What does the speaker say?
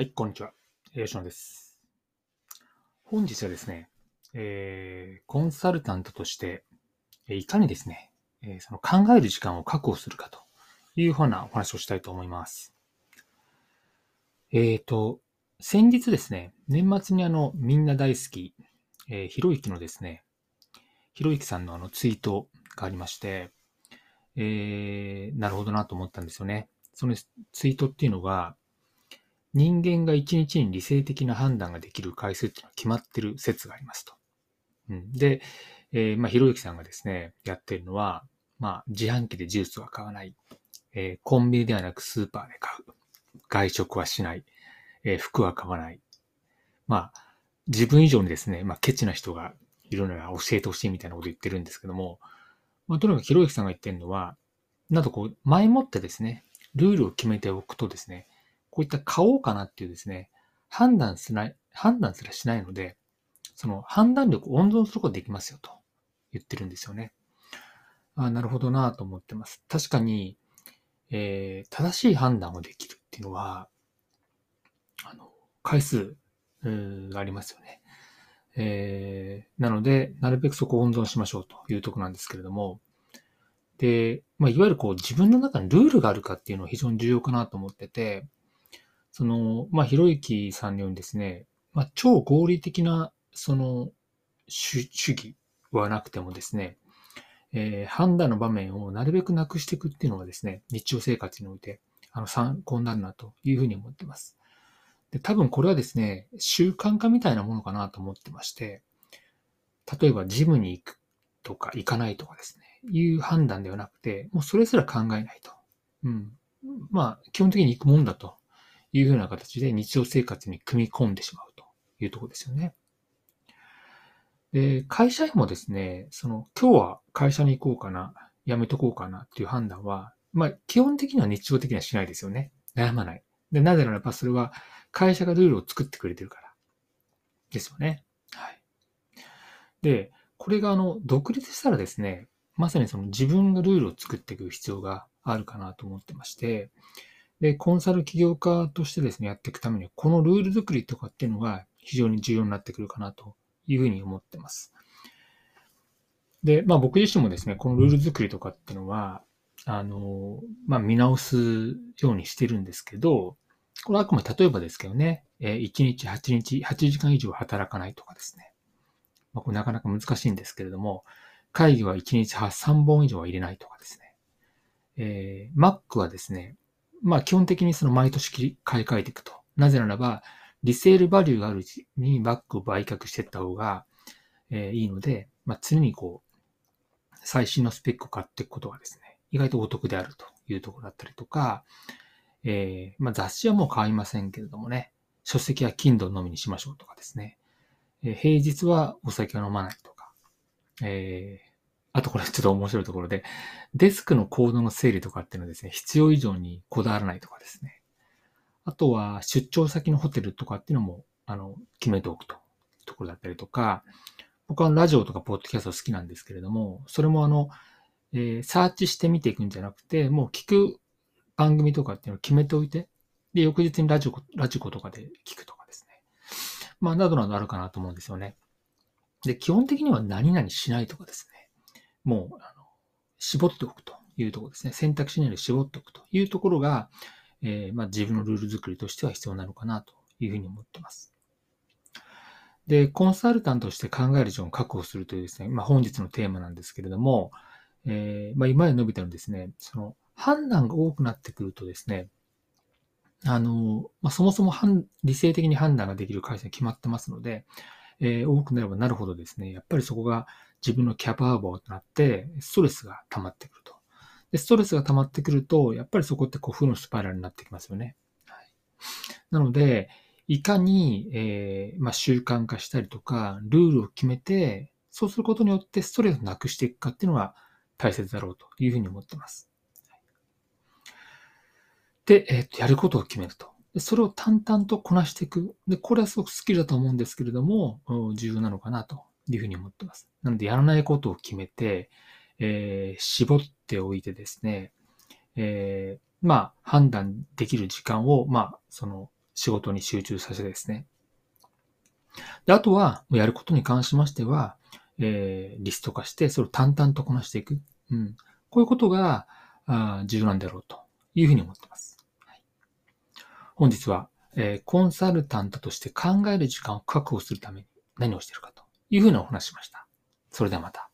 はい、こんにちは。吉野です。本日はですね、えー、コンサルタントとして、いかにですね、えー、その考える時間を確保するかというふうなお話をしたいと思います。えっ、ー、と、先日ですね、年末にあの、みんな大好き、えー、ひろゆきのですね、ひろゆきさんのあのツイートがありまして、えー、なるほどなと思ったんですよね。そのツイートっていうのが、人間が一日に理性的な判断ができる回数っていうのは決まってる説がありますと。うん、で、えー、まあ、ひろゆきさんがですね、やってるのは、まあ、自販機でジュースは買わない。えー、コンビニではなくスーパーで買う。外食はしない。えー、服は買わない。まあ、自分以上にですね、まあ、ケチな人がいるのは教えてほしいみたいなこと言ってるんですけども、まあ、とにかくひろゆきさんが言ってるのは、なんとこう、前もってですね、ルールを決めておくとですね、こういった買おうかなっていうですね、判断すない、判断すらしないので、その判断力を温存することができますよと言ってるんですよね。あなるほどなと思ってます。確かに、えー、正しい判断をできるっていうのは、あの、回数がありますよね。えー、なので、なるべくそこを温存しましょうというとこなんですけれども、で、まあ、いわゆるこう自分の中にルールがあるかっていうのは非常に重要かなと思ってて、その、まあ、ひろゆきさんのようにですね、まあ、超合理的な、その、主義はなくてもですね、えー、判断の場面をなるべくなくしていくっていうのがですね、日常生活において、あの、参考になるなというふうに思ってます。で、多分これはですね、習慣化みたいなものかなと思ってまして、例えばジムに行くとか行かないとかですね、いう判断ではなくて、もうそれすら考えないと。うん。まあ、基本的に行くもんだというふうな形で日常生活に組み込んでしまうというところですよね。で、会社員もですね、その、今日は会社に行こうかな、辞めとこうかなっていう判断は、まあ、基本的には日常的にはしないですよね。悩まない。で、なぜならばそれは会社がルールを作ってくれてるから。ですよね。はい。で、これがあの、独立したらですね、まさにその自分がルールを作っていく必要があるかなと思ってまして、で、コンサル起業家としてですね、やっていくためには、このルール作りとかっていうのが非常に重要になってくるかなというふうに思ってます。で、まあ僕自身もですね、このルール作りとかっていうのは、あの、まあ見直すようにしてるんですけど、これはあくまで例えばですけどね、え1日8日、8時間以上働かないとかですね。まあこれなかなか難しいんですけれども、会議は1日3本以上は入れないとかですね。えー、Mac はですね、まあ基本的にその毎年買い替えていくと。なぜならば、リセールバリューがあるうちにバックを売却していった方が、えー、いいので、まあ常にこう、最新のスペックを買っていくことがですね、意外とお得であるというところだったりとか、えー、まあ雑誌はもう買いませんけれどもね、書籍は Kindle のみにしましょうとかですね、えー、平日はお酒を飲まないとか、え、あとこれちょっと面白いところで、デスクのコードの整理とかっていうのはですね、必要以上にこだわらないとかですね。あとは出張先のホテルとかっていうのも、あの、決めておくとところだったりとか、僕はラジオとかポッドキャスト好きなんですけれども、それもあの、えー、サーチして見ていくんじゃなくて、もう聞く番組とかっていうのを決めておいて、で、翌日にラジオ、ラジコとかで聞くとかですね。まあ、などなどあるかなと思うんですよね。で、基本的には何々しないとかですね。もう、あの、絞っておくというところですね。選択肢にある絞っておくというところが、えー、まあ、自分のルール作りとしては必要なのかなというふうに思ってます。で、コンサルタントとして考える時間を確保するというですね、まあ、本日のテーマなんですけれども、えー、まあ、今まで述べたようにですね、その判断が多くなってくるとですね、あの、まあ、そもそも理性的に判断ができる回線決まってますので、えー、多くなればなるほどですね、やっぱりそこが自分のキャパーボーとなって、ストレスが溜まってくると。で、ストレスが溜まってくると、やっぱりそこってこう負のスパイラルになってきますよね。はい、なので、いかに、えー、まあ、習慣化したりとか、ルールを決めて、そうすることによってストレスをなくしていくかっていうのが大切だろうというふうに思ってます。で、えっ、ー、と、やることを決めると。それを淡々とこなしていく。で、これはすごくスキルだと思うんですけれども、重要なのかなというふうに思ってます。なので、やらないことを決めて、えー、絞っておいてですね、えー、まあ、判断できる時間を、まあ、その、仕事に集中させてですね。で、あとは、やることに関しましては、えー、リスト化して、それを淡々とこなしていく。うん。こういうことが、あ重要なんだろうというふうに思ってます。はい、本日は、えー、コンサルタントとして考える時間を確保するために何をしているかというふうなお話しました。それではまた。